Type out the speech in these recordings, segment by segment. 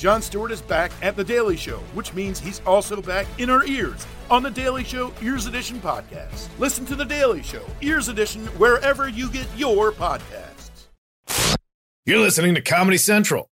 Jon Stewart is back at The Daily Show, which means he's also back in our ears on The Daily Show Ears Edition podcast. Listen to The Daily Show Ears Edition wherever you get your podcasts. You're listening to Comedy Central.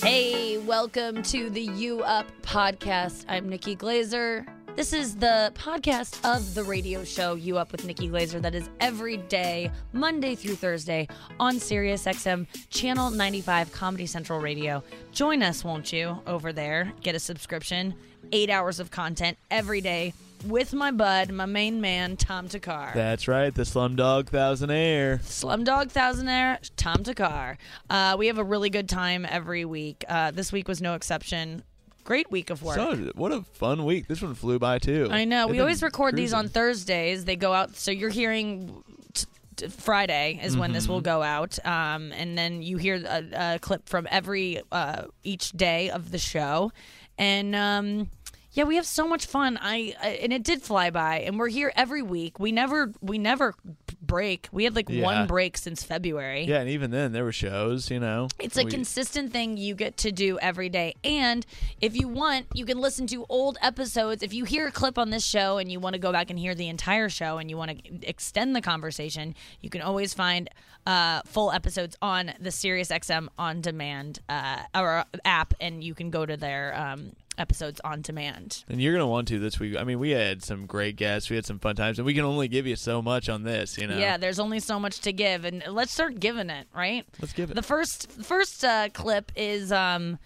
Hey, welcome to the You Up podcast. I'm Nikki Glaser. This is the podcast of the radio show You Up with Nikki Glaser that is every day, Monday through Thursday on Sirius XM Channel 95 Comedy Central Radio. Join us, won't you, over there? Get a subscription, eight hours of content every day with my bud, my main man, Tom Thakkar. That's right, the Slumdog Thousandaire. Slumdog Thousandaire, Tom Thakkar. Uh, we have a really good time every week. Uh, this week was no exception. Great week of work. So, what a fun week. This one flew by too. I know. We always record these on. Thursdays. They go out. So you're hearing t- t- Friday is when this Mm-hmm. will go out, um, and then you hear a, a clip from every uh, each day of the show, and. Um, yeah, we have so much fun. I, I and it did fly by, and we're here every week. We never we never break. We had like Yeah. one break since February. Yeah, and even then there were shows, you know. It's a We- consistent thing you get to do every day. And if you want, you can listen to old episodes. If you hear a clip on this show and you want to go back and hear the entire show and you want to extend the conversation, you can always find uh, full episodes on the SiriusXM on demand uh, or app, and you can go to their um, episodes on demand. And you're gonna want to this week. I mean, we had some great guests. We had some fun times, and we can only give you so much on this. You know. Yeah, there's only so much to give, and let's start giving it, right? Let's give it. The first first uh, clip is um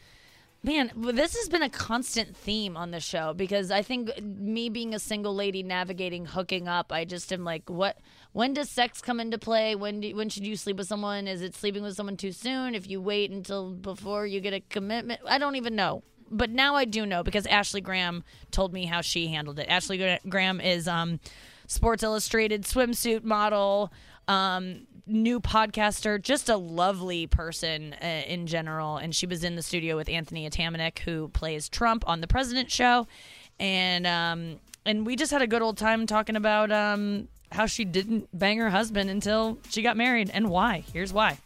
man, this has been a constant theme on the show because I think me being a single lady navigating hooking up, I just am like, what? When does sex come into play? When do, when should you sleep with someone? Is it sleeping with someone too soon? If you wait until before you get a commitment, I don't even know. But now I do know because Ashley Graham told me how she handled it. Ashley Graham is um, Sports Illustrated swimsuit model, um, new podcaster, just a lovely person uh, in general. And she was in the studio with Anthony Atamanuik, who plays Trump on the President Show, and um, and we just had a good old time talking about um, how she didn't bang her husband until she got married and why. Here's why.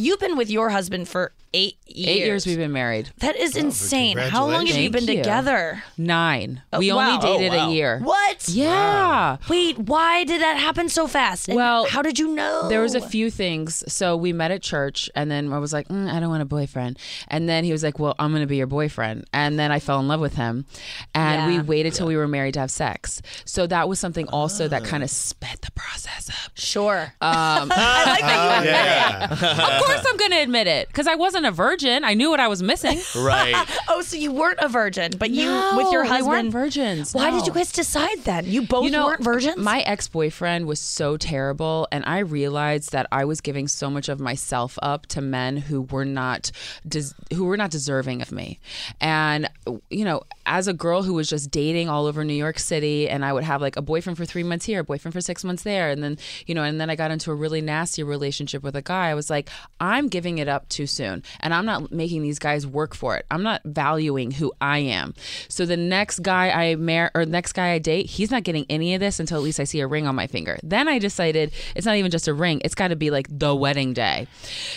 You've been with your husband for eight years. Eight years we've been married. That is insane. How long have you been Thank you. together? Nine. Oh, we wow. only dated Oh, wow. a year. What? Yeah. Wait, why did that happen so fast? And Well, how did you know? There was a few things. So we met at church, and then I was like, mm, I don't want a boyfriend. And then he was like, Well, I'm going to be your boyfriend. And then I fell in love with him, and we waited till we were married to have sex. So that was something also that kind of sped the process up. Sure. Um, I like that Oh, you Yeah. of course, I'm going to admit it because I wasn't a virgin. I knew what I was missing. right. Oh, so you weren't a virgin, but you No, with your we husband weren't virgins, Why did you guys decide then? You both you know, weren't virgins. My ex boyfriend was so terrible, and I realized that I was giving so much of myself up to men who were not des- who were not deserving of me. And you know, as a girl who was just dating all over New York City, and I would have like a boyfriend for three months here, a boyfriend for six months there, and then you know, and then I got into a really nasty relationship with a guy. I was like, I'm giving it up too soon, and I'm not making these guys work for it. I'm not valuing who I am. So the next guy I marry or next guy I date, he's not getting any of this until at least I see a ring on my finger. Then I decided it's not even just a ring; it's got to be like the wedding day.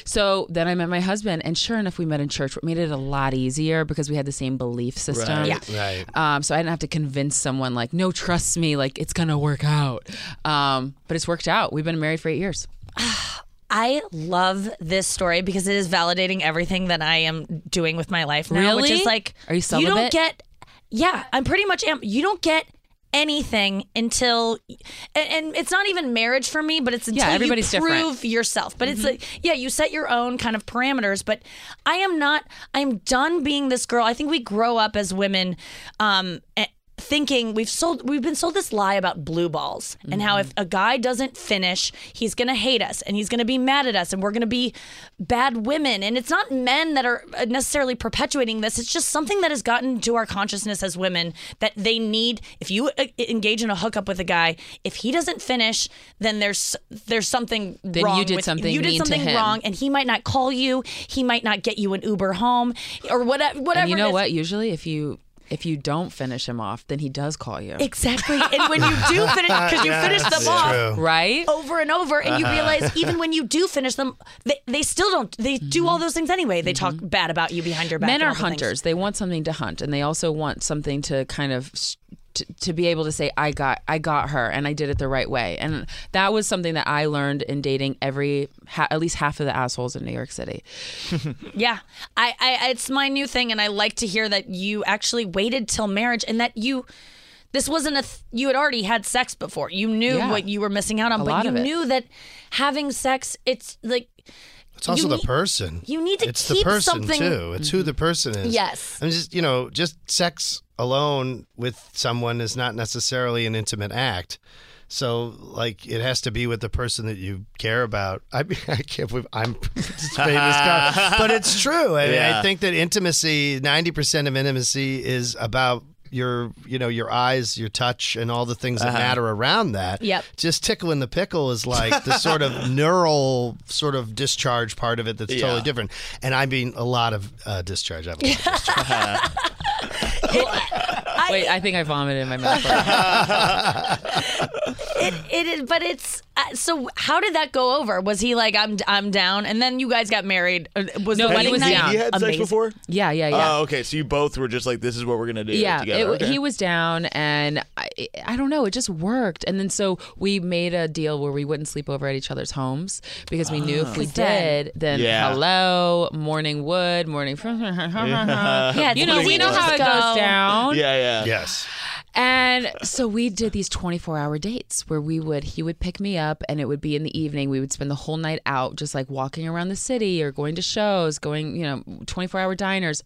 So then I met my husband, and sure enough, we met in church. What made it a lot easier because we had the same belief system. Right. Yeah. Right. Um, so I didn't have to convince someone like, no, trust me, like it's gonna work out. Um, but it's worked out. We've been married for eight years. I love this story because it is validating everything that I am doing with my life now, which Really? is like Are you you don't get yeah, I'm pretty much am you don't get anything until and, and it's not even marriage for me but it's until everybody's you prove different. Mm-hmm. yourself but it's like yeah you set your own kind of parameters but i am not i'm done being this girl i think we grow up as women um thinking we've sold we've been sold this lie about blue balls and how if a guy doesn't finish he's going to hate us and he's going to be mad at us and we're going to be bad women. And it's not men that are necessarily perpetuating this. It's just something that has gotten to our consciousness as women that they need. If you uh, engage in a hookup with a guy if he doesn't finish then there's there's something Then wrong you did with something you did something wrong and he might not call you. He might not get you an uber home or whatever whatever and you know what? Usually, if you if you don't finish him off, then he does call you. Exactly. And when you do finish, because you finish them off true. Right? over and over, and you uh-huh. realize even when you do finish them, they, they still don't. They do mm-hmm. all those things anyway. They talk mm-hmm. bad about you behind your back. Men and are all the things. hunters. They want something to hunt, and they also want something to kind of s- to, to be able to say, "I got, I got her, and I did it the right way." And that was something that I learned in dating every, ha- at least half of the assholes in New York City. Yeah, I, I, it's my new thing, and I like to hear that you actually waited till marriage, and that you, this wasn't a, th- you had already had sex before. You knew Yeah. what you were missing out on, A but lot you of it. knew that having sex, it's like, It's also You the need- person. you need to It's keep the person something- too. It's who the mm-hmm. person is. Yes. I mean, just you know, just sex alone with someone is not necessarily an intimate act. So, like, it has to be with the person that you care about. I mean, I can't believe I'm this famous guy, but it's true. I, mean, I think that intimacy, ninety percent of intimacy, is about your, you know, your eyes, your touch, and all the things that matter around that. Yep. Just tickling the pickle is like the sort of neural sort of discharge part of it that's totally different. And I mean a lot of uh, discharge. I have a lot of discharge. Wait, I think I vomited in my mouth. it, it is, but it's, uh, so how did that go over? Was he like, I'm, I'm down, and then you guys got married? Uh, Was No, the he wedding was night down. You had sex amazing? before? yeah, yeah, yeah. Oh, okay. So you both were just like, this is what we're gonna do. yeah together. it, Okay. he was down and I, I don't know it just worked and then so we made a deal where we wouldn't sleep over at each other's homes because we knew if we did then Yeah. hello morning wood morning Yeah, you know we know how it go. goes down Yeah, yeah. yes. and so we did these 24 hour dates where we would, he would pick me up and it would be in the evening. We would spend the whole night out just like walking around the city or going to shows, going, you know, 24 hour diners.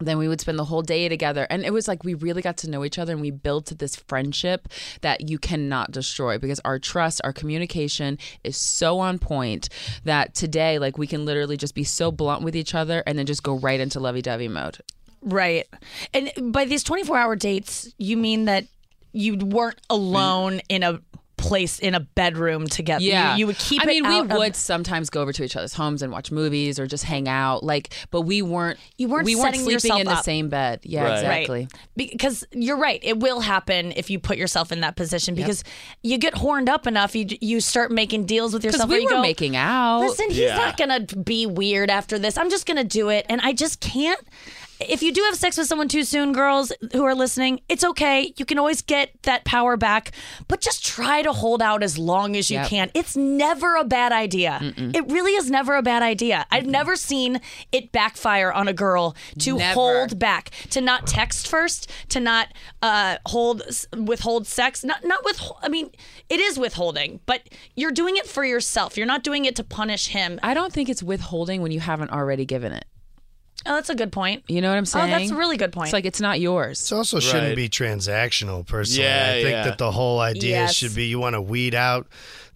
Then we would spend the whole day together. And it was like we really got to know each other and we built this friendship that you cannot destroy because our trust, our communication is so on point that today, like, we can literally just be so blunt with each other and then just go right into lovey dovey mode. Right. And by these 24 hour dates, you mean that you weren't alone in a place in a bedroom together. Yeah, You, you would keep I it mean, we out of- would sometimes go over to each other's homes and watch movies or just hang out. Like, but we weren't. You weren't We weren't sleeping yourself in the up. same bed. Yeah, Right. exactly. Right. Because you're right. It will happen if you put yourself in that position because you get horned up enough, you you start making deals with Because yourself. we you were go, making out. Listen, he's Yeah. not going to be weird after this. I'm just going to do it. And I just can't. If you do have sex with someone too soon, girls who are listening, it's okay. You can always get that power back, but just try to hold out as long as you Yep. can. It's never a bad idea. It really is never a bad idea. I've never seen it backfire on a girl to Never. hold back, to not text first, to not uh, hold withhold sex. Not not with. I mean, it is withholding, but you're doing it for yourself. You're not doing it to punish him. I don't think it's withholding when you haven't already given it. Oh, that's a good point. You know what I'm saying? Oh, that's a really good point. It's like it's not yours. It also shouldn't Right. be transactional, personally. Yeah, I think yeah. that the whole idea Yes. should be you want to weed out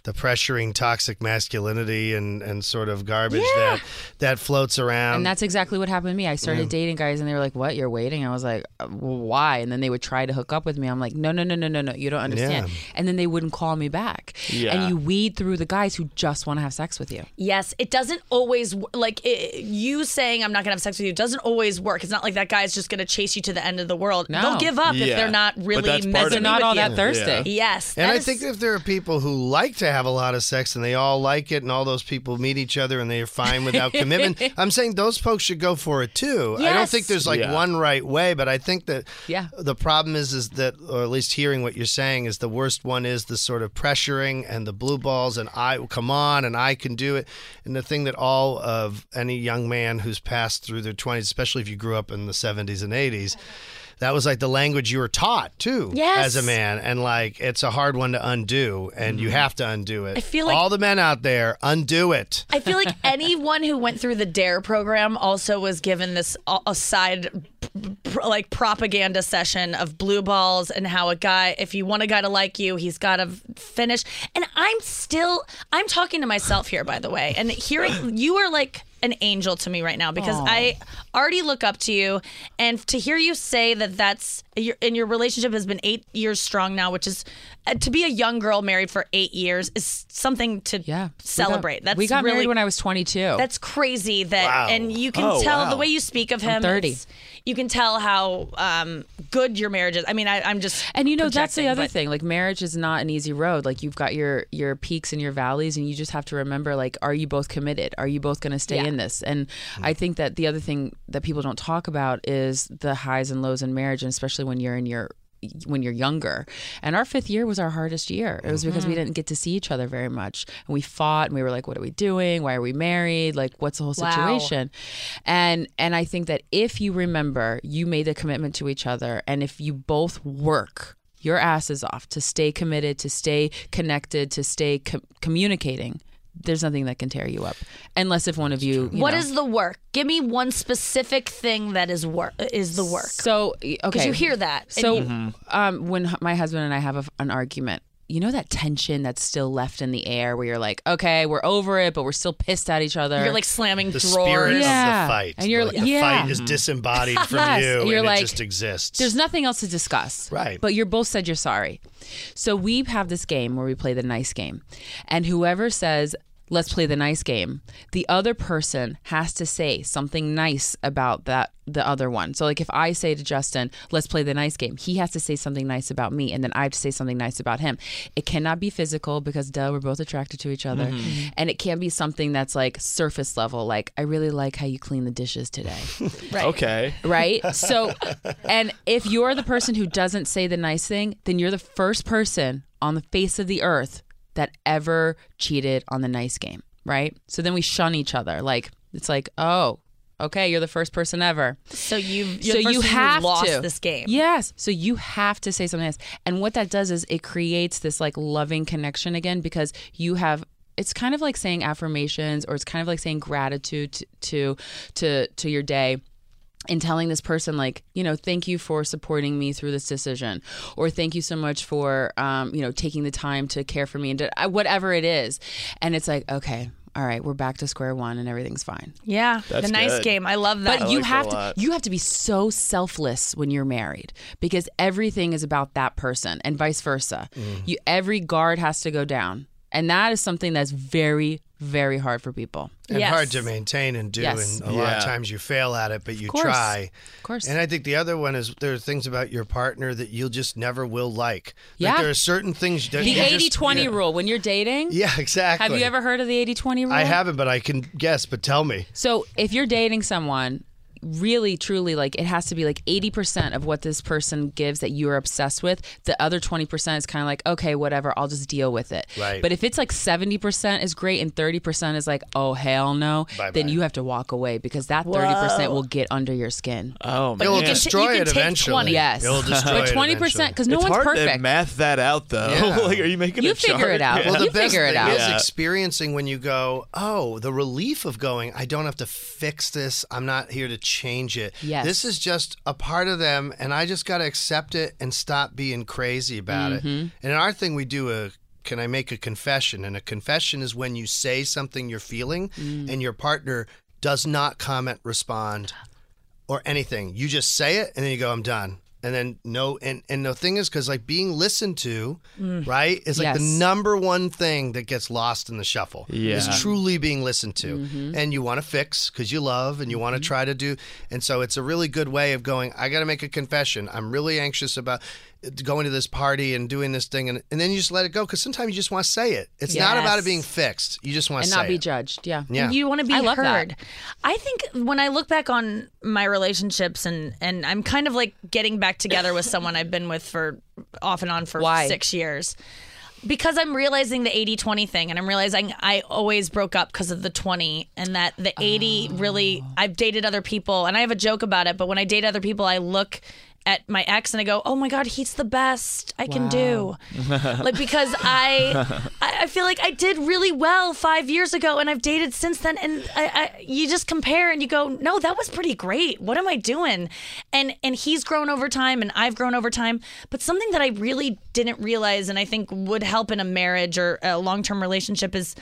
the pressuring toxic masculinity and, and sort of garbage that that floats around. And that's exactly what happened to me. I started dating guys, and they were like, "What? You're waiting?" I was like, uh, "Why?" And then they would try to hook up with me. I'm like, "No, no, no, no, no, no. You don't understand." Yeah. And then they wouldn't call me back. Yeah. And you weed through the guys who just want to have sex with you. yes, it doesn't always like it, you saying I'm not gonna have sex with you doesn't always work. It's not like that guy's just gonna chase you to the end of the world. No. They'll give up if they're not really messing They're not with all you. that thirsty. Yes, And I is- think if there are people who like to have a lot of sex and they all like it and all those people meet each other and they're fine without commitment, I'm saying those folks should go for it too. I don't think there's like Yeah. one right way, but I think that Yeah. the problem is is that or at least hearing what you're saying is the worst one is the sort of pressuring and the blue balls and I come on and I can do it. And the thing that all of any young man who's passed through their 20s, especially if you grew up in the 70s and 80s, that was like the language you were taught too Yes. as a man. And like it's a hard one to undo and you mm-hmm. have to undo it. I feel like- all the men out there undo it. I feel like anyone who went through the Dare program also was given this a a side like propaganda session of blue balls and how a guy if you want a guy to like you he's got to finish. And I'm still I'm talking to myself here by the way. And hearing you are like an angel to me right now because I already look up to you. And to hear you say that that's your and your relationship has been 8 years strong now which is to be a young girl married for eight years is something to Yeah. celebrate. We got, That's we got really, married when I was 22. That's crazy. That Wow. and you can Oh, tell wow. the way you speak of him. 30. You can tell how um, good your marriage is. I mean, I, I'm just And you know that's the other but- thing. Like marriage is not an easy road. Like you've got your your peaks and your valleys, and you just have to remember like, are you both committed? Are you both going to stay Yeah. in this? And I think that the other thing that people don't talk about is the highs and lows in marriage, and especially when you're in your when you're younger. And our fifth year was our hardest year. It was because we mm-hmm. didn't get to see each other very much. And we fought and we were like, what are we doing? Why are we married? Like what's the whole Wow. situation? And and I think that if you remember you made a commitment to each other and if you both work your asses off to stay committed, to stay connected, to stay co- communicating, there's nothing that can tear you up. Unless if one of you, you What know- is the work? Give me one specific thing that is work is the work. so okay? Because you hear that. So, And um, when my husband and I have a, an argument, you know that tension that's still left in the air, where you're like, okay, we're over it, but we're still pissed at each other. you're like slamming The drawers. spirit Yeah. of the fight. And you're like, like- the yeah. fight is disembodied from Yes, you, and you're and like, it just exists. There's nothing else to discuss. Right. But you're both said you're sorry. So we have this game where we play the nice game. And whoever says, let's play the nice game, the other person has to say something nice about that the other one. So like if I say to Justin, let's play the nice game, he has to say something nice about me and then I have to say something nice about him. It cannot be physical because duh, we're both attracted to each other. Mm-hmm. Mm-hmm. And it can be something that's like surface level, like I really like how you clean the dishes today Okay. right? So, and if you're the person who doesn't say the nice thing, then you're the first person on the face of the earth that ever cheated on the nice game, right? So then we shun each other. Like, it's like, oh, okay, you're the first person ever. So you so you have lost to this game. Yes. So you have to say something nice. And what that does is it creates this like loving connection again because you have it's kind of like saying affirmations or it's kind of like saying gratitude to to to, to your day and telling this person like you know thank you for supporting me through this decision or thank you so much for um, you know taking the time to care for me and to, uh, whatever it is and it's like okay all right we're back to square one and everything's fine Yeah, That's the nice good. game. I love that. but I you like have to you have to be so selfless when you're married because everything is about that person and vice versa. Mm. You every guard has to go down. And that is something that's very very hard for people. and Yes. hard to maintain and do. Yes. And a lot of times you fail at it, but you course. try. Of course. And I think the other one is there are things about your partner that you'll just never will like. Yeah. Like there are certain things that the you 80 just- 20 yeah. rule when you're dating. Yeah, exactly. Have you ever heard of the 80 20 rule? I haven't, but I can guess. But tell me. So if you're dating someone, really truly like it has to be like 80% of what this person gives that you're obsessed with the other 20% is kind of like okay whatever i'll just deal with it Right. but if it's like 70% is great and 30% is like oh hell no Bye-bye. then you have to walk away because that 30% will get under your skin Oh man. It'll you can t- destroy you can it take eventually. 20. yes It'll destroy but it 20% eventually. because no it's one's hard perfect to math that out though. Yeah. like, are you making You a chart? figure it out. Yeah. Well, You the best figure it thing out. is Yeah. experiencing when you go, oh, the relief of going, I don't have to fix this. I'm not here to change it. Yes. This is just a part of them, and I just got to accept it and stop being crazy about Mm-hmm. it. And in our thing, we do a can I make a confession? And a confession is when you say something you're feeling Mm. and your partner does not comment, respond, or anything. You just say it and then you go, I'm done. And then no, and, and the thing is, because like being listened to, right, is like the number one thing that gets lost in the shuffle. Yeah. Is truly being listened to. Mm-hmm. And you want to fix because you love and you want to try to do. And so it's a really good way of going, I got to make a confession. I'm really anxious about going to this party and doing this thing. And, and then you just let it go because sometimes you just want to say it. It's not about it being fixed. You just want to and not be it. judged yeah Yeah. You want to be I love that. heard. I think when I look back on my relationships and and I'm kind of like getting back together with someone I've been with for off and on for Why? 6 years. Because I'm realizing the 80-20 thing and I'm realizing I always broke up because of the 20 and that the 80 really oh. I've dated other people and I have a joke about it but when I date other people I look at my ex and I go, "Oh my god, he's the best I can do." like because I, I feel like I did really well five years ago, and I've dated since then, and I, I you just compare and you go, "No, that was pretty great. What am I doing?" And and he's grown over time, and I've grown over time. But something that I really didn't realize, and I think would help in a marriage or a long term relationship is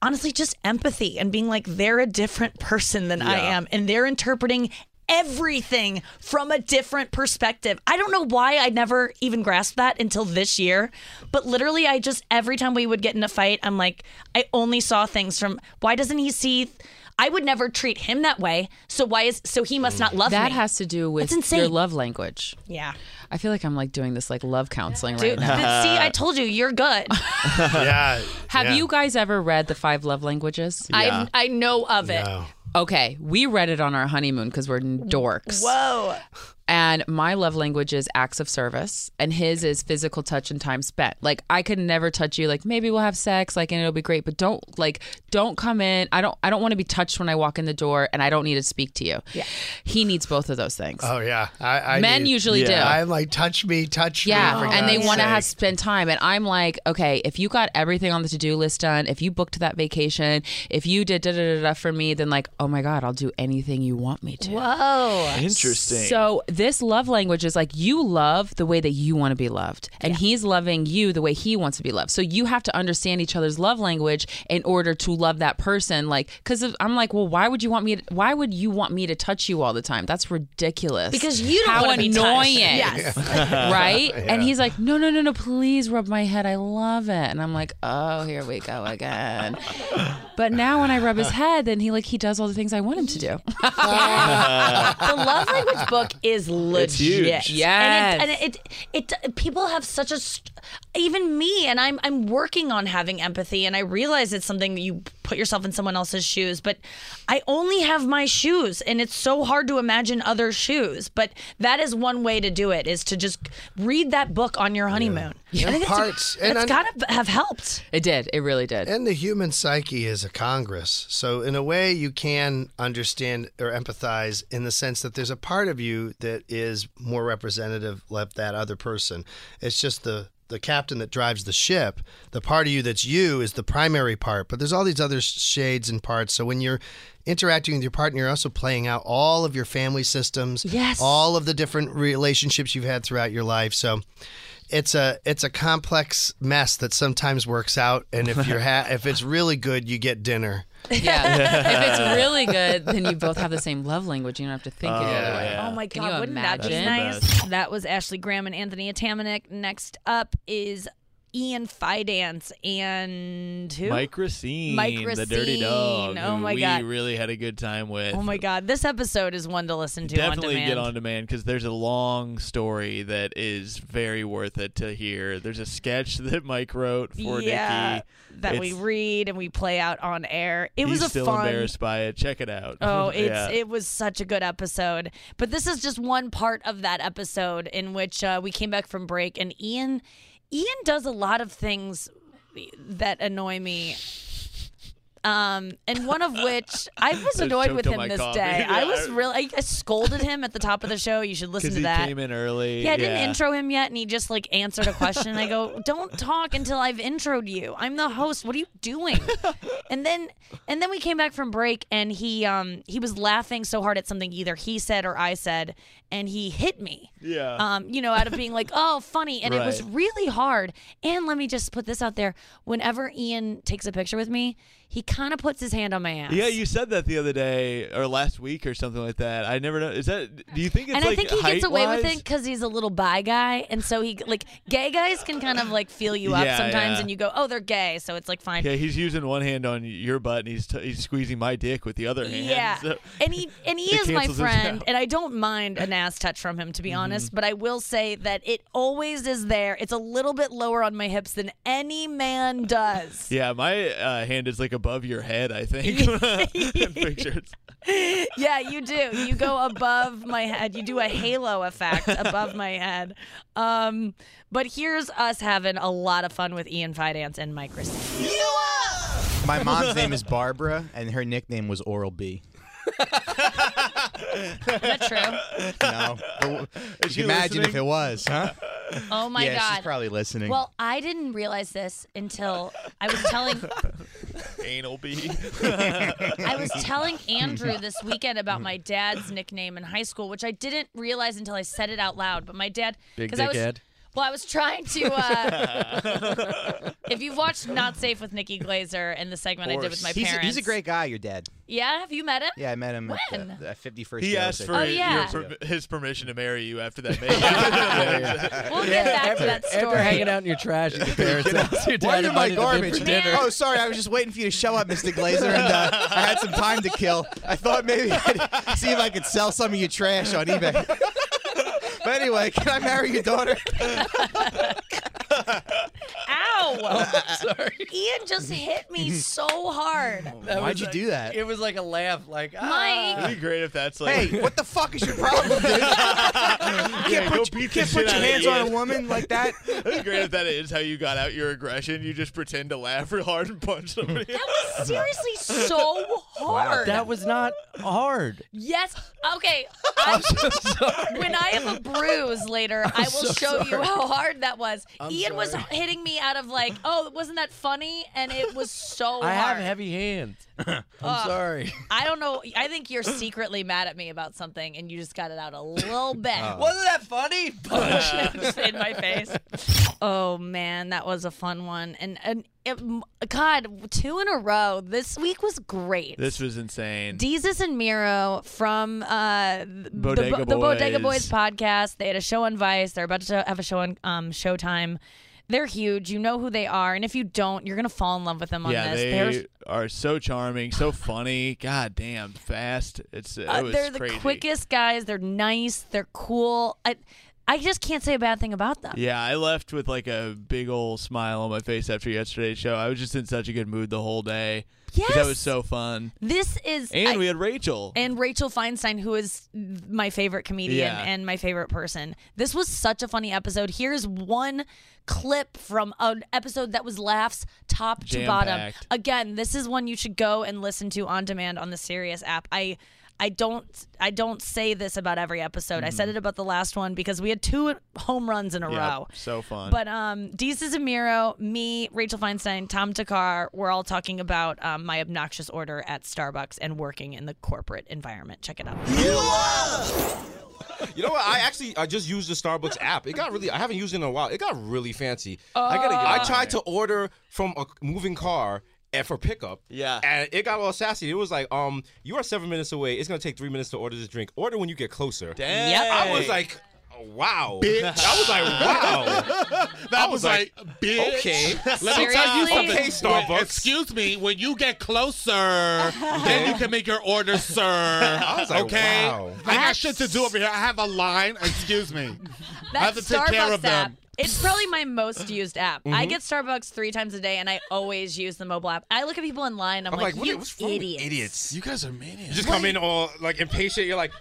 honestly just empathy and being like they're a different person than I am and they're interpreting everything from a different perspective. I don't know why I never even grasped that until this year, but literally, I just every time we would get in a fight, I'm like, I only saw things from why doesn't he see? I would never treat him that way. So why is so he must not love That me? That has to do with That's your love language. yeah. I feel like I'm like doing this like love counseling Dude, right now. see, I told you, you're good. yeah. Have yeah. you guys ever read the five love languages? I I know of it. No. Okay, we read it on our honeymoon because we're dorks. Whoa. And my love language is acts of service, and his is physical touch and time spent. Like I could never touch you. Like maybe we'll have sex, like and it'll be great, but don't like don't come in. I don't I don't want to be touched when I walk in the door, and I don't need to speak to you. Yeah, he needs both of those things. Oh yeah. I, I Men need- usually Yeah. do. I'm like, touch me, touch Yeah, me. Yeah, and they want to have spend time, and I'm like, okay, if you got everything on the to do list done, if you booked that vacation, if you did da da da da for me, then like, oh my god, I'll do anything you want me to. Whoa. Interesting. So this love language is like you love the way that you want to be loved, and he's loving you the way he wants to be loved. So you have to understand each other's love language in order to love that person. Like, because I'm like, well, why would you want me? To, why would you want me to touch you all the time? That's ridiculous. Because you don't How want to be touched. annoying. Yes. right? And he's like, no, no, no, no, please rub my head. I love it. And I'm like, oh, here we go again. But now when I rub his head, then he like he does all the things I want him to do. the love language book is legit. huge. Yes. And, it, and it, it, people have such a, st- even me, and I'm, I'm working on having empathy, and I realize it's something that you put yourself in someone else's shoes, but I only have my shoes, and it's so hard to imagine other shoes. But that is one way to do it: is to just read that book on your honeymoon. I think it's- Parts- and it's I- gotta have helped. It did. It really did. And the human psyche is a congress. So, in a way, you can understand or empathize in the sense that there's a part of you that is more representative of that other person. It's just the the captain that drives the ship. The part of you that's you is the primary part, but there's all these other shades and parts. So when you're interacting with your partner, you're also playing out all of your family systems, Yes. all of the different relationships you've had throughout your life. So it's a it's a complex mess that sometimes works out, and if you're ha- if it's really good, you get dinner. Yeah. if it's really good, then you both have the same love language. You don't have to think any other way. Oh my Can God, you wouldn't that be imagine? nice? That was Ashley Graham and Anthony Atamanuik. Next up is Ian Fidance and who? Mike Recine, Mike the dirty dog. Oh my we God. really had a good time with. Oh my God, this episode is one to listen to Definitely on get on demand because there's a long story that is very worth it to hear. There's a sketch that Mike wrote for yeah, Nikki that we read and we play out on air. It was a still fun. embarrassed by it. Check it out. Oh, it's yeah. it was such a good episode. But this is just one part of that episode in which uh, we came back from break, and Ian, Ian does a lot of things that annoy me. Um, and one of which I was annoyed with him this coffee. day. I was really, I, scolded him at the top of the show. You should listen to he that. came in early. Yeah, I didn't intro him yet, and he just like answered a question. I go, "Don't talk until I've introed you. I'm the host. What are you doing?" and then, and then we came back from break, and he um he was laughing so hard at something either he said or I said, and he hit me. Yeah. Um, you know, out of being like, "Oh, funny," and it was really hard. And let me just put this out there: whenever Ian takes a picture with me, he kind of puts his hand on my ass. Yeah, you said that the other day or last week or something like that. I never know. Is that? Do you think it's and like I think he gets away with it because he's a little bi guy, and so he like gay guys can kind of like feel you up Yeah, sometimes, yeah. and you go, oh, they're gay, so it's like fine. Yeah, he's using one hand on your butt and he's t- he's squeezing my dick with the other hand. Yeah, so- and he and he is my friend, and I don't mind an ass touch from him to be honest. Mm-hmm. But I will say that it always is there. It's a little bit lower on my hips than any man does. Yeah, my uh, hand is like above your head. I think. pictures. yeah, you do. You go above my head. You do a halo effect above my head. Um, but here's us having a lot of fun with Ian Fidance and Mike Recine. My mom's name is Barbara, and her nickname was Oral B. Is that true? No, you she can imagine if it was, huh? Oh my yeah, god. she's probably listening. Well, I didn't realize this until I was telling Anal bee. I was telling Andrew this weekend about my dad's nickname in high school, which I didn't realize until I said it out loud. But my dad, Big because I was, dickhead? Well, I was trying to. Uh, if you've watched Not Safe with Nikki Glaser and the segment I did with my He's a, parents, he's a great guy, your dad. Yeah, have you met him? Yeah, I met him When? at the, the 51st He asked for Oh, yeah. per- his permission to marry you after that meeting. We'll get back to that story. After hanging out in your trash at your parents' house, your Why dad are my invited them in garbage? for dinner. Oh, sorry. I was just waiting for you to show up, Mr. Glaser, and uh, I had some time to kill. I thought maybe I'd see if I could sell some of your trash on eBay. But anyway, can I marry your daughter? Ow! sorry. Ian just hit me so hard. That Why'd was you like- do that? It was like a laugh, like ah. Mike. It'd be great if that's like. Hey, what the fuck is your problem, dude? you can't go put, beat you the can't shit put your out hands on Ian. a woman like that. It'd be great if that is how you got out your aggression. You just pretend to laugh real hard and punch somebody. That was seriously so hard. That was not hard. Yes. Okay. I, when I have a bruise later, I will so show you how hard that was. I'm Ian was hitting me out of like, oh, wasn't that funny? And it was so I hard. have heavy hands. I'm Ugh. sorry. I don't know. I think you're secretly mad at me about something, and you just got it out a little bit. Oh. Wasn't that funny? just in my face. Oh man, that was a fun one, and and it, God, two in a row. This week was great. This was insane. Desus and Mero from uh, the, Bodega the, the Bodega Boys. Podcast. They had a show on Vice. They're about to have a show on um, Showtime. They're huge. You know who they are, and if you don't, you're gonna fall in love with them on yeah, this. they They're- are so charming, so funny. God damn, fast. It's it Uh, they're the crazy. quickest guys. They're nice. They're cool. I, I just can't say a bad thing about them. Yeah, I left with like a big old smile on my face after yesterday's show. I was just in such a good mood the whole day. 'Cause That was so fun. This is And I- we had Rachel. and Rachel Feinstein, who is my favorite comedian Yeah. and my favorite person. This was such a funny episode. Here's one clip from an episode that was laughs top to bottom. Again, this is one you should go and listen to on demand on the Sirius app. I I don't I don't say this about every episode. I said it about the last one because we had two home runs in a Mm-hmm. Yep, row. so fun. But um, Desus and Mero, me, Rachel Feinstein, Tom Thakkar, we're all talking about um, my obnoxious order at Starbucks and working in the corporate environment. Check it out. You know what? I actually I just used the Starbucks app. It got really. I haven't used it in a while. It got really fancy. I gotta. I tried to order from a moving car. And for pickup, Yeah. and it got all sassy. It was like, um, you are seven minutes away. It's gonna take three minutes to order this drink. Order when you get closer. Dang. Yep. I was like, wow. I was like, wow. That was was like, like, bitch. okay. Let me tell you something. Okay, Starbucks. Wait, excuse me. When you get closer, then you can make your order, sir. I was like, okay. wow. I got shit to do over here. I have a line. Excuse me. That I have to take care Starbucks of app. Them. It's probably my most used app. Mm-hmm. I get Starbucks three times a day, and I always use the mobile app. I look at people in line. I'm, I'm like, what, you what's wrong idiots. idiots? You guys are maniacs. You just come in all like impatient. You're like,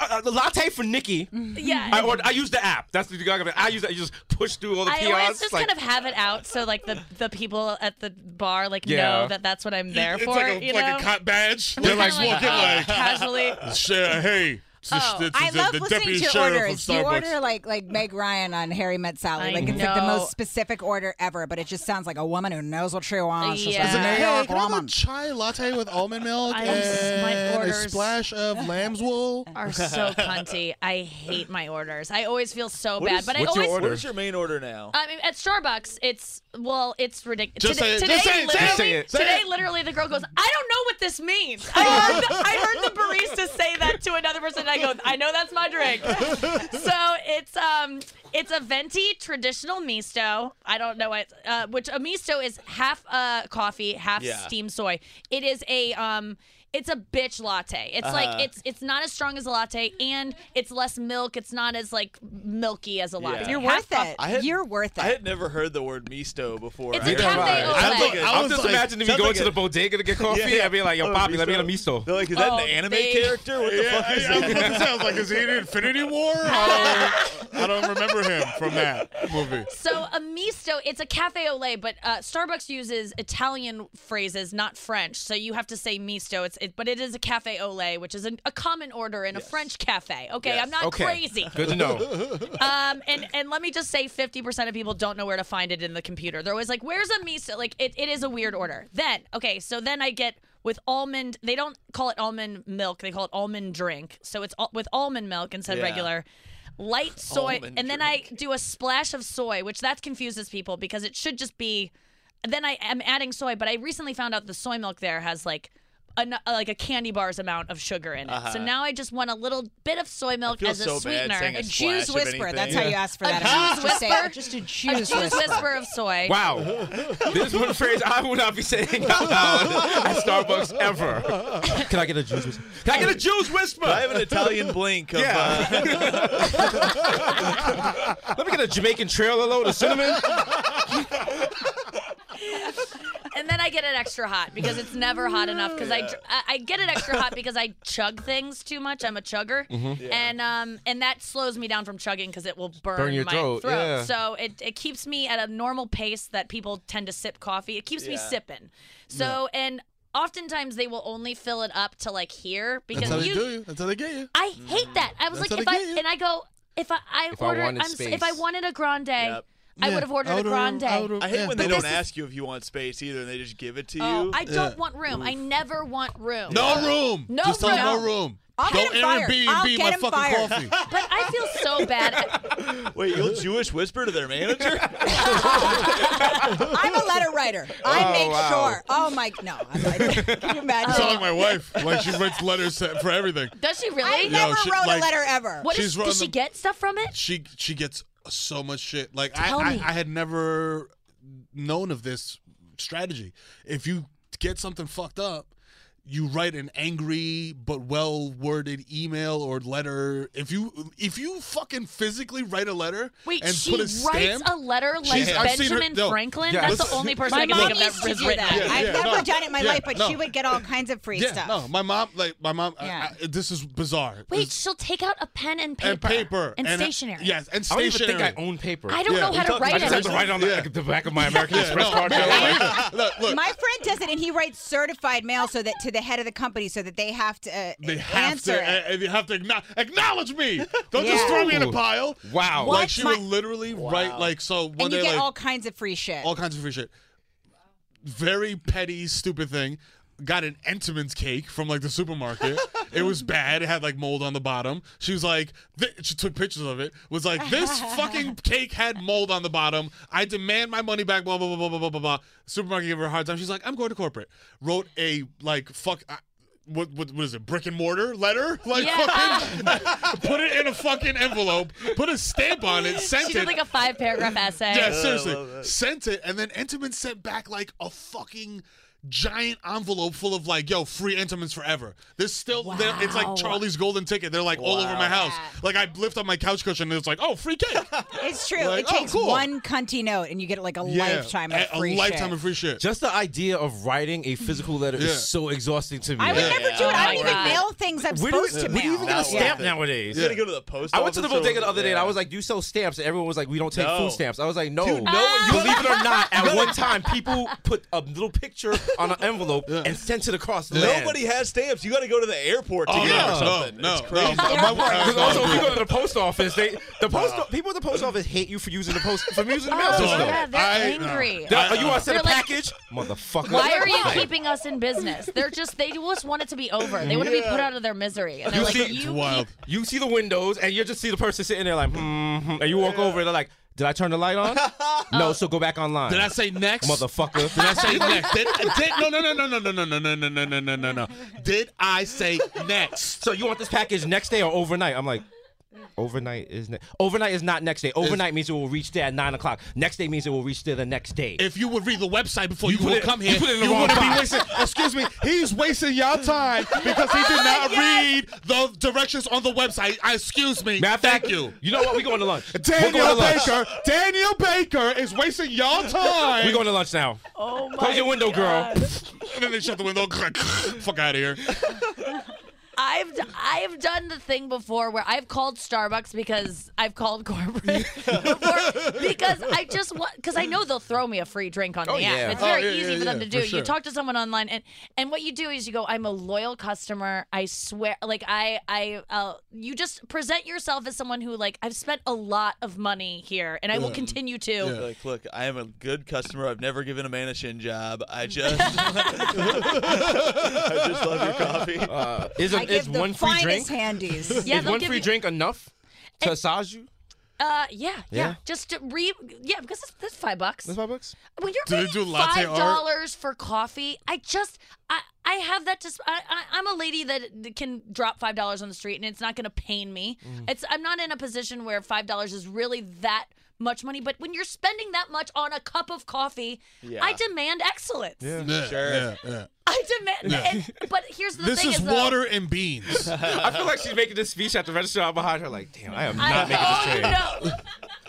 uh, the latte for Nikki. Yeah. I ordered, I use the app. That's the I use that. You just push through all the I kiosks. always just like, kind of have it out so like the the people at the bar like Yeah. know that that's what I'm there it's for. like a, you like know? a cot badge. They're kinda like walking like, casually. "Shit, hey. This, Oh, this I love the, the listening to your orders. You order like like Meg Ryan on Harry Met Sally. I like it's like the most specific order ever, but it just sounds like a woman who knows what she wants. She's Yeah. just a New Hey, York can I have a chai latte with almond milk I just- my and a splash of lamb's wool? Are so cunty. I hate my orders. I always feel so What bad, is- but what's I your always. order? What's your main order now? I mean, at Starbucks, it's well, it's ridiculous. Just today, say it. today, Just say it. Say it. literally, Say today, it. literally, the girl goes, "I don't know what this means." I heard, the, I heard the barista say that to another person. I go, "I know that's my drink." so it's um, it's a venti traditional misto. I don't know what, uh, which a misto is half uh coffee, half Yeah. steamed soy. It is a um. It's a bitch latte. It's Uh-huh. like it's it's not as strong as a latte, and it's less milk. It's not as like milky as a latte. Yeah. You're worth coffee- it. I had- You're worth it. I had never heard the word misto before. It's I a heard cafe about it. au Sounds lait. like a- I I'm was just like- imagining me sounds going like to a- the bodega to get coffee. Yeah, yeah. I'd be like, yo, Oh, let me get a misto. misto. They're like, is that Oh, an anime they- character? What the Yeah, fuck is I, I that? about to say, I was like, is he in Infinity War? I don't, I don't remember him from that movie. So a misto, it's a cafe au lait, but uh, Starbucks uses Italian phrases, not French. So you have to say misto. It's it, but it is a cafe au lait, which is a, a common order in a French cafe. Okay, Yes. I'm not Okay. crazy. Good to know. Um, and and let me just say, 50% of people don't know where to find it in the computer. They're always like, "Where's a miso?" Like it, it is a weird order. Then okay, so then I get with almond. They don't call it almond milk. They call it almond drink. So it's al- with almond milk instead of regular. light soy, Almond and then I do a splash of soy, which that confuses people because it should just be. Then I am adding soy, but I recently found out the soy milk there has like. A, like a candy bar's amount of sugar in it. So Uh-huh. now I just want a little bit of soy milk as a so sweetener. saying a A splash Jews whisper. That's how you ask for A that. Jews Just say- whisper? Just a a Jews Jews whisper. whisper of soy. Wow. this is one phrase I will not be saying out loud at Starbucks ever. Can I get a juice whisper? Can I get a juice whisper? I have an Italian blink of Yeah. uh, Let me get a Jamaican trailer load of cinnamon. And then I get it extra hot because it's never hot enough. Because I, I I get it extra hot because I chug things too much. I'm a chugger, and um and that slows me down from chugging because it will burn, Burn your my throat, yeah. So it it keeps me at a normal pace that people tend to sip coffee. It keeps me sipping. So and oftentimes they will only fill it up to like here because That's how they you. do you. That's how they get you. I hate that. I was That's like, if I and I go if I I If I ordered I'm, s- if I wanted a grande, Yep. I would have ordered a Outer- grande. outer- I hate Yeah. when they But don't this is- ask you if you want space either, and they just give it to oh, you. Oh, I don't Yeah. want room. I never want room. No room. No Just tell them no room. room. I'll Don't get him fired. Airbnb I'll my get him fucking fired. coffee. But I feel so bad. Wait, you'll Jewish whisper to their manager? I'm a letter writer. I Oh, make wow. sure. Oh my, no. I'm like, can you imagine? You sound like my wife. Like she writes letters for everything. Does she I really? Yo, never she- wrote like- a letter ever. What She's is? run Does she get stuff from it? She she gets so much shit. Like I, I. I had never known of this strategy. If you get something fucked up, you write an angry but well worded email or letter. If you if you fucking physically write a letter Wait, and she put a writes a letter like She's- I've her- Benjamin no. Franklin. Yeah. That's the only person My I can mom think of used that to has do written that. that. Yeah, I've yeah, never no. done it in my Yeah, life, but no. she would get all kinds of free yeah, stuff. no, my mom like my mom. I- Yeah. I- this is bizarre. Wait, It's- she'll take out a pen and paper. and paper and, and uh, stationery. Yes, and I don't even stationery. think I own paper. I don't Yeah, know how to talked- write I just have to write on the, back of my American Express card. look, look, My friend does it, and he writes certified mail so that to the head of the company, so that they have to uh, They have answer to, it. they have to acknow- acknowledge me. Don't just throw me in a pile. Wow. Like she My- would literally write like so one and you day get like all kinds of free shit. all kinds of free shit. Very petty, stupid thing. Got an Entenmann's cake from like the supermarket. it was bad. It had like mold on the bottom. She was like, th- she took pictures of it. Was like, this fucking cake had mold on the bottom. I demand my money back. Blah blah blah blah blah blah blah. blah. Supermarket gave her a hard time. She's like, I'm going to corporate. Wrote a like fuck. I, what, what what is it? Brick and mortar letter? Like Yeah. fucking put it in a fucking envelope. Put a stamp on it. Sent She it. did like a five paragraph essay. Yeah, seriously. Sent it, and then Entenmann sent back like a fucking giant envelope full of like, yo, free Entenmann's forever. This still, they're- it's like Charlie's golden ticket. They're like all over my house. Like I lift up my couch cushion, and it's like, oh, free cake. It's true. Like, it oh, takes cool. one cunty note, and you get like a Yeah, lifetime of a, free a lifetime shit. of free shit. Just the idea of writing a physical letter Yeah. is so exhausting to me. I would Yeah. never do it. Oh I don't even mail things I'm Where do, supposed we, to where do you even get a stamp nowadays? You gotta go to the post I went to the office bodega the other day and. I was like, "Do you sell stamps?" And everyone was like, "We don't take No. food stamps." I was like, "No, Dude, no, no." Believe it or not, at one time, people put a little picture on an envelope and sent it across the land. Nobody has stamps. You got to go to the airport to Oh, get no, it or something. no, it's no. crazy. My- my- uh, also, if you go to the post office, they the post people at the post office hate you for using the post for using the mail Oh, system. yeah, they're I- angry. They're like, oh, you want to send a They're like- package, motherfucker? Why are you keeping us in business? They're just they just want it to be over. They want to be put out of their misery. And they're You like, see- you keep You see the windows, and you just see the person sitting there like, hmm, hmm, and you walk over, and they're like, "Did I turn the light on? no, so go back online." Did I say next? motherfucker? Did I say next? Did, did, no, no, no, no, no, no, no, no, no, no, no, no, no, no, no. Did I say next? So you want this package next day or overnight? I'm like, overnight is ne- overnight is not next day. Overnight means it will reach there at nine o'clock. Next day means it will reach there the next day. If you would read the website before you, put would it- come here, put it in the you wouldn't be wasting. Excuse me, he's wasting your time because he did not read the directions on the website. I, excuse me. Matter Thank you. You know what? We going to lunch. We're Daniel going to lunch. Baker. Daniel Baker is wasting your time. We're going to lunch now. Oh my Close your window, girl. And then they shut the window. Fuck out of here. I've d- I've done the thing before where I've called Starbucks because I've called corporate before because I just want because I know they'll throw me a free drink on Oh, the app. It's Oh, very yeah, easy yeah, for them to do. sure. You talk to someone online and and what you do is you go, I'm a loyal customer. I swear, like I I uh, you just present yourself as someone who like I've spent a lot of money here and I will continue to. Like, look, I am a good customer. I've never given a man a shin job. I just, I just love your coffee. Uh, is, a, I is give the one free drink? handies. Yeah, is they'll one give free you- drink enough? to massage you? Uh, yeah, yeah, Yeah? Just to re, yeah, because that's, that's five bucks. That's five bucks. When you're Do they paying do latte five art? dollars for coffee, I just I I have that. Just I, I I'm a lady that can drop five dollars on the street and it's not going to pain me. Mm. It's I'm not in a position where five dollars is really that much money. But when you're spending that much on a cup of coffee, Yeah. I demand excellence. Yeah, Sure. yeah, yeah. I demand. Yeah. And, but here's the This thing: this is though, water and beans. I feel like she's making this speech at the register I'm behind her. Like, damn, I am not I, making this trade. no.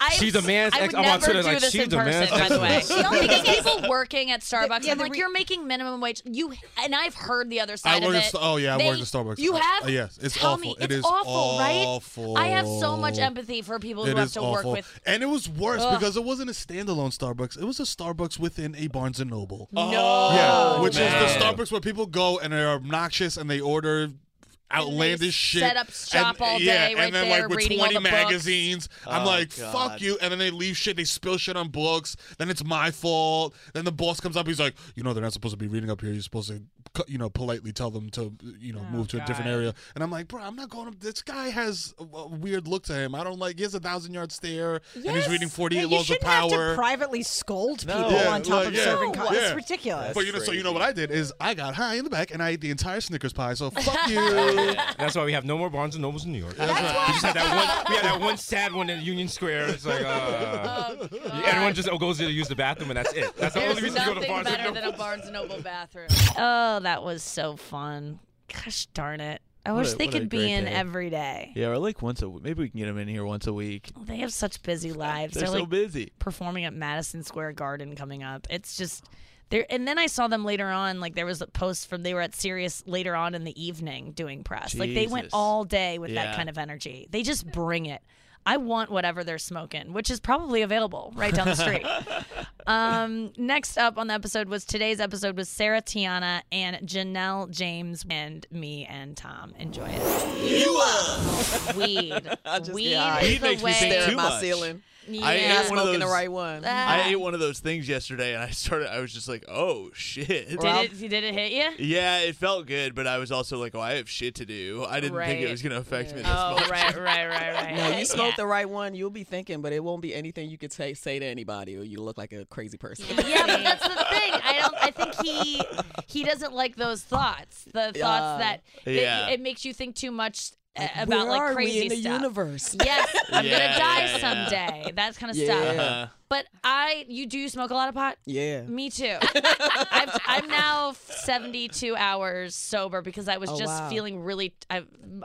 I, She's a man's I ex- would I'm on never Twitter, do like, this she's in a man's person, by the way. excellence. The only because people working at Starbucks, yeah, I'm the like, re- you're making minimum wage. You and I've heard the other I side work of it. Sta- oh, yeah, I They- work at Starbucks. You have? Uh, yes, it's Tell awful. Me, It it's is awful, right? awful. I have so much empathy for people who It have to awful. work with. And it was worse Ugh. because it wasn't a standalone Starbucks. It was a Starbucks within a Barnes and Noble. No. Yeah, which man. is the Starbucks where people go and they're obnoxious and they order outlandish shit. set up shop and, all yeah, day right and then there, like with reading all 20 the books. magazines. I'm Oh, like, God. fuck you. And then they leave shit. They spill shit on books. Then it's my fault. Then the boss comes up. He's like, you know, they're not supposed to be reading up here. You're supposed to, cu- you know, politely tell them to, you know, Oh, move to a different area. And I'm like, bro, I'm not going up. This guy has a, a weird look to him. I don't like. He has a thousand yard stare, and he's Yes. reading 48 Yeah, you laws of shouldn't have power. to privately scold people Yeah, on top like, of yeah. serving No. coffee. Yeah. It's ridiculous. But you know, so you know what I did is I got high in the back and I ate the entire Snickers pie. So fuck you. That's why we have no more Barnes and Nobles in New York. We just had that one. We had that one sad one in Union Square. It's like, uh, everyone just goes there to use the bathroom, and that's it. That's the There's only reason to go to Barnes and better Noble. than a Barnes and Noble bathroom. Oh, that was so fun. Gosh darn it. I What wish a- they could be in day. every day. Yeah, or like once a week. maybe we can get them in here once a week. They have such busy lives. They're They're, so like busy. performing at Madison Square Garden coming up. It's just there. And then I saw them later on. Like there was a post from they were at Sirius later on in the evening doing press. Like they went all day with that kind of energy. They just bring it. I want whatever they're smoking, which is probably available right down the street. um, next up on the episode was today's episode was Sarah Tiana and Janelle James and me and Tom. Enjoy it. Weed. I just Weed get high. is Weed the makes me think too my much. ceiling. Yeah. I ate one of those. the right one. Ah. I ate one of those things yesterday, and I started. I was just like, "Oh shit!" Did it? Did it hit you? Yeah, it felt good, but I was also like, "Oh, I have shit to do." I didn't think it was gonna affect me this Oh, much. right, right, right, right. No, you smoke yeah. the right one, you'll be thinking, but it won't be anything you could say say to anybody, or you look like a crazy person. Yeah, but that's the thing. I don't. I think he he doesn't like those thoughts. The thoughts Yeah. that, that Yeah. it makes you think too much uh, about Where like are crazy we in the stuff. universe? Yes, I'm Yeah, gonna die yeah, yeah. someday. That kind of Yeah. stuff. Uh, But I, you do smoke a lot of pot? Yeah. Me too. I've, I'm now 72 hours sober because I was Oh, just wow. feeling really. I,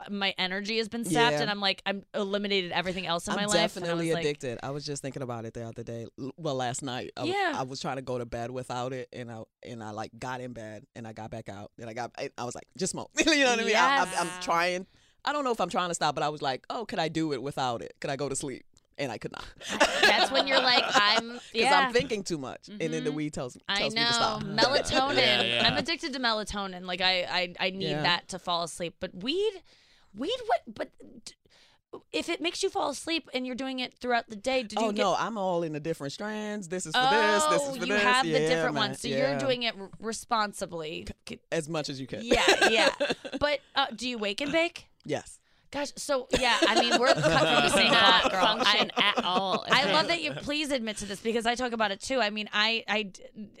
my energy has been sapped, Yeah. and I'm like I'm eliminated everything else in I'm my life. and I definitely was like, addicted. I was just thinking about it the other day. L- Well, last night. I, was- Yeah. I was trying to go to bed without it, and I and I like got in bed, and I got back out, and I got. I, I was like, just smoke. you know what I mean? I, I'm, I'm Yes. trying. I don't know if I'm trying to stop, but I was like, oh, could I do it without it? Could I go to sleep? And I could not. That's when you're like I'm. Because Yeah. I'm thinking too much, and then the mm-hmm. weed tells, I tells me to know stop. melatonin. Yeah, yeah. I'm addicted to melatonin. Like I, I, I need Yeah. that to fall asleep. But weed, weed, what? But d- if it makes you fall asleep and you're doing it throughout the day, did oh you get? no, I'm all in the different strands. This is for oh, this. This is for you this. have the different man. ones, so Yeah. you're doing it r- responsibly. as much as you can. Yeah, yeah. But uh, do you wake and bake? yes. Gosh, so yeah, I mean we're cut from the same Not cloth, girl. function I, at all. I love that you please admit to this because I talk about it too. I mean, I I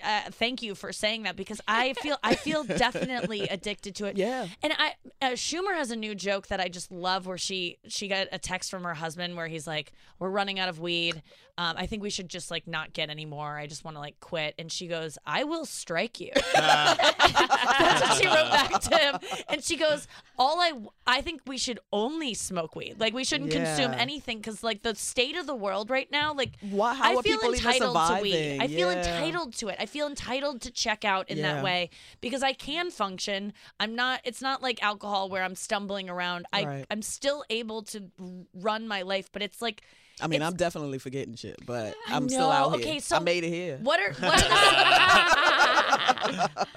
uh, thank you for saying that because I feel I feel definitely addicted to it. Yeah. And I uh, Schumer has a new joke that I just love where she she got a text from her husband where he's like, "We're running out of weed. Um, I think we should just like not get any more. I just want to like quit." And she goes, "I will strike you." That's what she wrote back to him. And she goes, "All I I think we should only smoke weed. Like we shouldn't consume anything cuz like the state of the world right now, like Why? How I feel entitled to weed. I feel Yeah. entitled to it. I feel entitled to check out in Yeah. that way because I can function. I'm not it's not like alcohol where I'm stumbling around. I Right. I'm still able to run my life, but it's like I mean, it's- I'm definitely forgetting shit, but I I'm still out here. Okay, so I made it here. What are what are the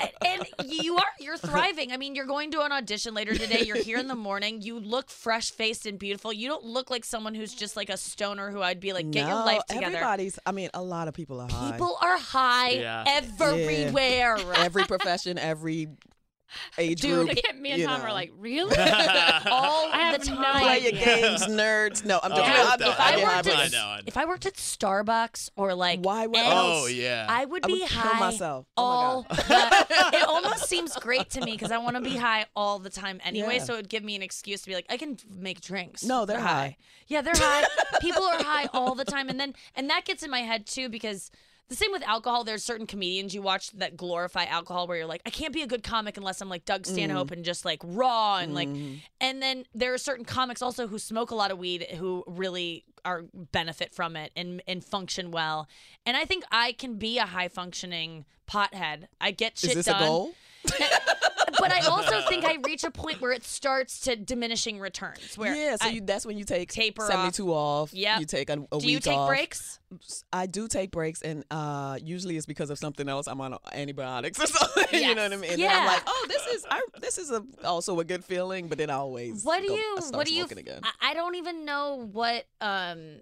and, and you are you're thriving. I mean, you're going to an audition later today. You're here in the morning. You look fresh faced and beautiful. You don't look like someone who's just like a stoner who I'd be like, get your No, life together. Everybody's. I mean, a lot of people are high. People are high Yeah. everywhere. every profession, every age Dude, group. me and you Tom know. are like, really? All I have the time. Play your games, nerds. No, I'm Oh, just Dude, I'm, if I'm, I worked I'm, I at know, I know. if I worked at Starbucks or like Why would- any- Oh, yeah. I would I be would kill high myself. Oh all. my the- it almost seems great to me because I want to be high all the time anyway. Yeah. So it would give me an excuse to be like, I can make drinks. No, for they're high. Yeah, they're high. People are high all the time, and then and that gets in my head too because. The same with alcohol. There's certain comedians you watch that glorify alcohol, where you're like, I can't be a good comic unless I'm like Doug Stanhope mm. and just like raw and like. Mm-hmm. And then there are certain comics also who smoke a lot of weed who really are benefit from it and and function well. And I think I can be a high functioning pothead. I get shit Is this done. a goal? But I also think I reach a point where it starts to diminishing returns. Where yeah, so I- you, that's when you take taper 72 off. Yep. You take a, a do you take off. breaks? I do take breaks, and uh, usually it's because of something else. I'm on antibiotics or something. you know what I Yes. mean? And then I'm Yeah. like, oh, this is I, this is a, also a good feeling. But then I always What do go- you? What do you? again. I, I don't even know what um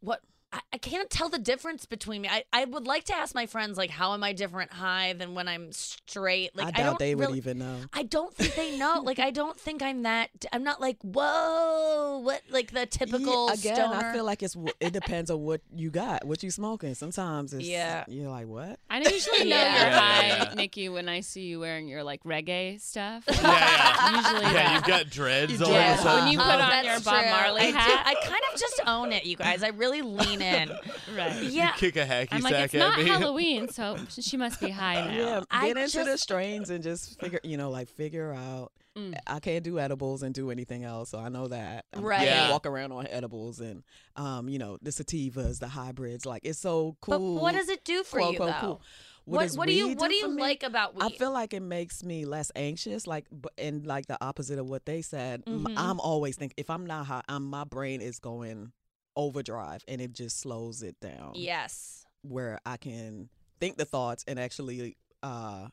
what. I, I can't tell the difference between me. I, I would like to ask my friends like how am I different high than when I'm straight? Like I I, doubt don't they would even know. I don't think they know. like I don't think I'm that. I'm not like whoa. What like the typical Yeah, again, stoner. I feel like it's it depends on what you got, what you smoking. Sometimes it's Yeah. you're like what? I usually know Yeah. you're high, yeah. Nikki, when I see you wearing your like reggae stuff. Yeah, yeah. Usually yeah, you've got dreads You all of a sudden. When you Oh, put on oh, your Bob true. Marley I do- hat. I kind of just own it, you guys. I really lean in. Right. Yeah. Kick a hacky I'm like, sack it's at not me. Halloween, so she must be high now. Yeah, I get into the strains and just figure, you know, like figure out. Mm. I can't do edibles and do anything else, so I know that. I'm- Right. I Yeah. walk around on edibles and, um, you know, the sativas, the hybrids. Like it's so cool. But what does it do for quote, you unquote, though? cool. What, does what do you weed what do you me? like about weed? I feel like it makes me less anxious, like, b- and like the opposite of what they said. M- Mhm. I'm always think if I'm not high, I'm, my brain is going overdrive, and it just slows it down. yes. where I can think the thoughts and actually uh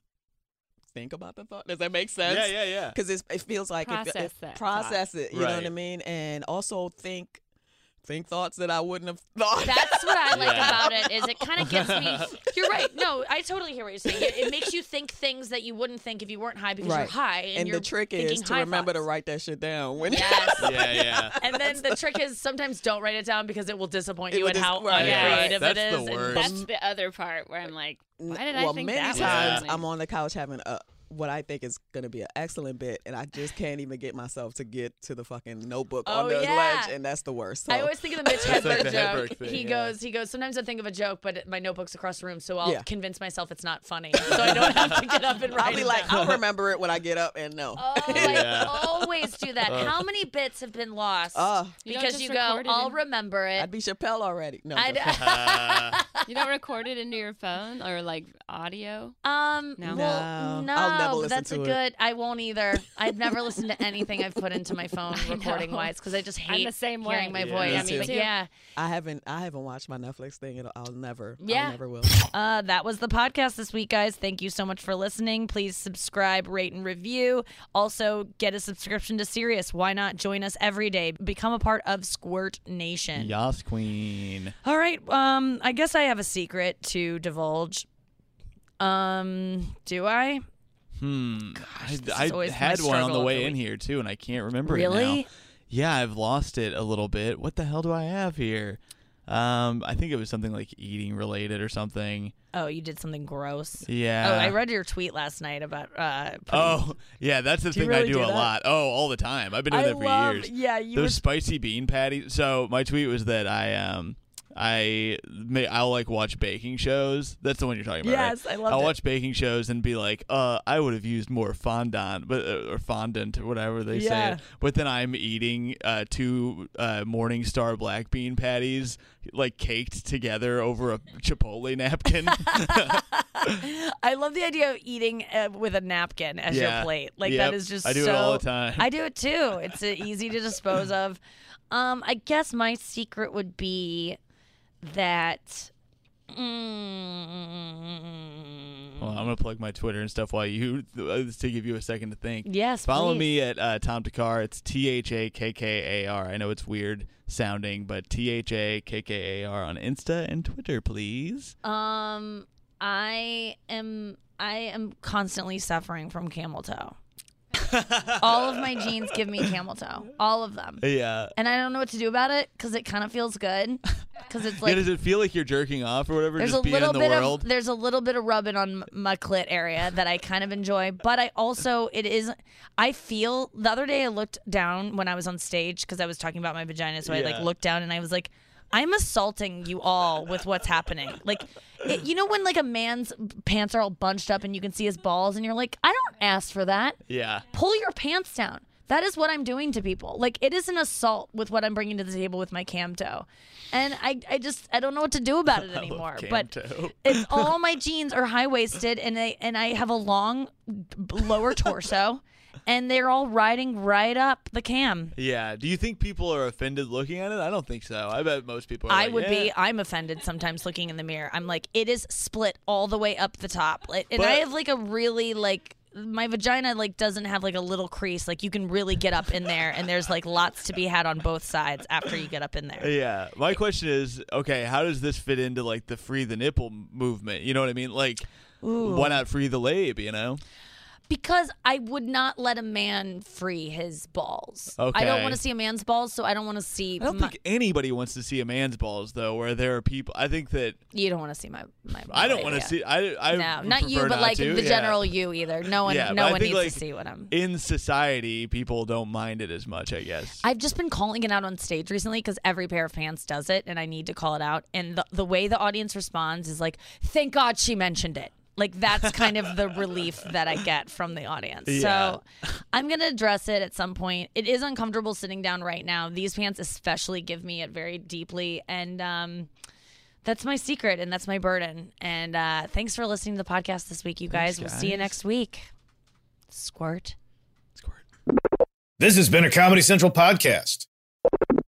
think about the thought. Does that make sense? Yeah, yeah, yeah. Because it feels like if- Process if, that process it. You know what I mean? And also think think thoughts that I wouldn't have thought. That's what I like Yeah. about it. Is it kind of gets me. You're right. No, I totally hear what you're saying. It, it makes you think things that you wouldn't think if you weren't high because you're high. And, and you're the trick is to high remember to write that shit down when Yes. Yeah, yeah. And then the trick is sometimes don't write it down because it will disappoint It you will at dis- how right, right. uncreative That's it the is. and- That's the other part where I'm like, why did well, I think many that times was funny? I'm on the couch having a what I think is going to be an excellent bit, and I just can't even get myself to get to the fucking notebook Oh, on the yeah. ledge, and that's the worst. So. I always think of the Mitch It's like the joke. Hedberg thing, he yeah. goes, he goes. Sometimes I think of a joke, but my notebook's across the room, so I'll Yeah. convince myself it's not funny, so I don't have to get up and write I'll be it like, down. I'll remember it when I get up, and no. Oh, Yeah. I always do that. Ugh. How many bits have been lost Oh. Because just you go, I'll in- remember it. I'd be Chappelle already. No, I'd- just- Uh, you don't record it into your phone or like audio? Um, No. well, No. no, I'll never listen that's a it. good. I won't either. I've never listened to anything I've put into my phone I recording know. wise because I just I'm hate the same hearing way. my Yeah, voice. me I mean, too. but yeah, I haven't I haven't watched my Netflix thing. It'll, I'll never. Yeah. I'll never will. uh, that was the podcast this week, guys. Thank you so much for listening. Please subscribe, rate, and review. Also, get a subscription to Sirius. Why not join us every day? Become a part of Squirt Nation. Yas Queen. All right. Um, I guess I have a secret to divulge. Um, do I? Hmm. is I, I had one on the way in here too, and I can't remember it now. Really? Yeah, I've lost it a little bit. What the hell do I have here? Um, I think it was something like eating related or something. Oh, you did something gross. Yeah. Oh, I read your tweet last night about. Uh, putting- Oh, yeah, that's the Do thing I do, do a lot. Oh, all the time. I've been doing I that for love- years. yeah, you Those were- spicy bean patties. So my tweet was that I um I may I'll like watch baking shows. That's the one you're talking about. right? Yes, I loved I'll it. watch baking shows and be like, uh, I would have used more fondant, but uh, or fondant or whatever they say. Yeah. It. But then I'm eating uh, two uh, Morningstar black bean patties like caked together over a Chipotle napkin. I love the idea of eating uh, with a napkin as Yeah. your plate. Like Yep. that is just I do it so. all the time. I do it too. It's uh, easy to dispose of. Um, I guess my secret would be that. Mm, Well, I'm gonna plug my Twitter and stuff while you uh, to give you a second to think. Yes, follow please. me at uh, Tom Thakkar. It's T H A K K A R. I know it's weird sounding, but T H A K K A R on Insta and Twitter, please. Um, I am I am constantly suffering from camel toe. All of my jeans give me camel toe. All of them. Yeah. And I don't know what to do about it because it kind of feels good. Because it's yeah, like does it feel like you're jerking off or whatever? there's just a being little in the bit world? of there's a little bit of rubbing on my clit area that I kind of enjoy, but I also it is I feel the other day I looked down when I was on stage because I was talking about my vagina, so I like looked down and I was like. I'm assaulting you all with what's happening. Like, it, you know, when like a man's pants are all bunched up and you can see his balls, and you're like, I don't ask for that yeah. pull your pants down. That is what I'm doing to people. Like it is an assault with what I'm bringing to the table with my cam toe. And I, I just I don't know what to do about it oh, anymore. but it's all my jeans are high waisted and I and I have a long lower torso and they're all riding right up the cam. Yeah. Do you think people are offended looking at it? I don't think so. I bet most people are. I like, would be. I'm offended sometimes looking in the mirror. I'm like, it is split all the way up the top, and But- I have like a really like my vagina like doesn't have like a little crease. Like you can really get up in there, and there's like lots to be had on both sides after you get up in there. Yeah. My question is, okay, how does this fit into like the free the nipple movement? You know what I mean? Like, Ooh. why not free the lab? You know? Because I would not let a man free his balls. Okay. I don't want to see a man's balls, so I don't want to see. I don't my, think anybody wants to see a man's balls though. Where there are people, I think that you don't want to see my. my balls. I don't want to see. I I no, not you, but not like to, the yeah. general you either. No one, Yeah, no one needs like, to see what I'm. in society. People don't mind it as much, I guess. I've just been calling it out on stage recently because every pair of pants does it, and I need to call it out. And the, the way the audience responds is like, "Thank God she mentioned it." Like that's kind of the relief that I get from the audience. Yeah. So I'm gonna address it at some point. It is uncomfortable sitting down right now. These pants especially give me it very deeply, and um, that's my secret and that's my burden. And uh, thanks for listening to the podcast this week, you guys. Thanks, We'll see you next week. Squirt. Squirt. This has been a Comedy Central podcast.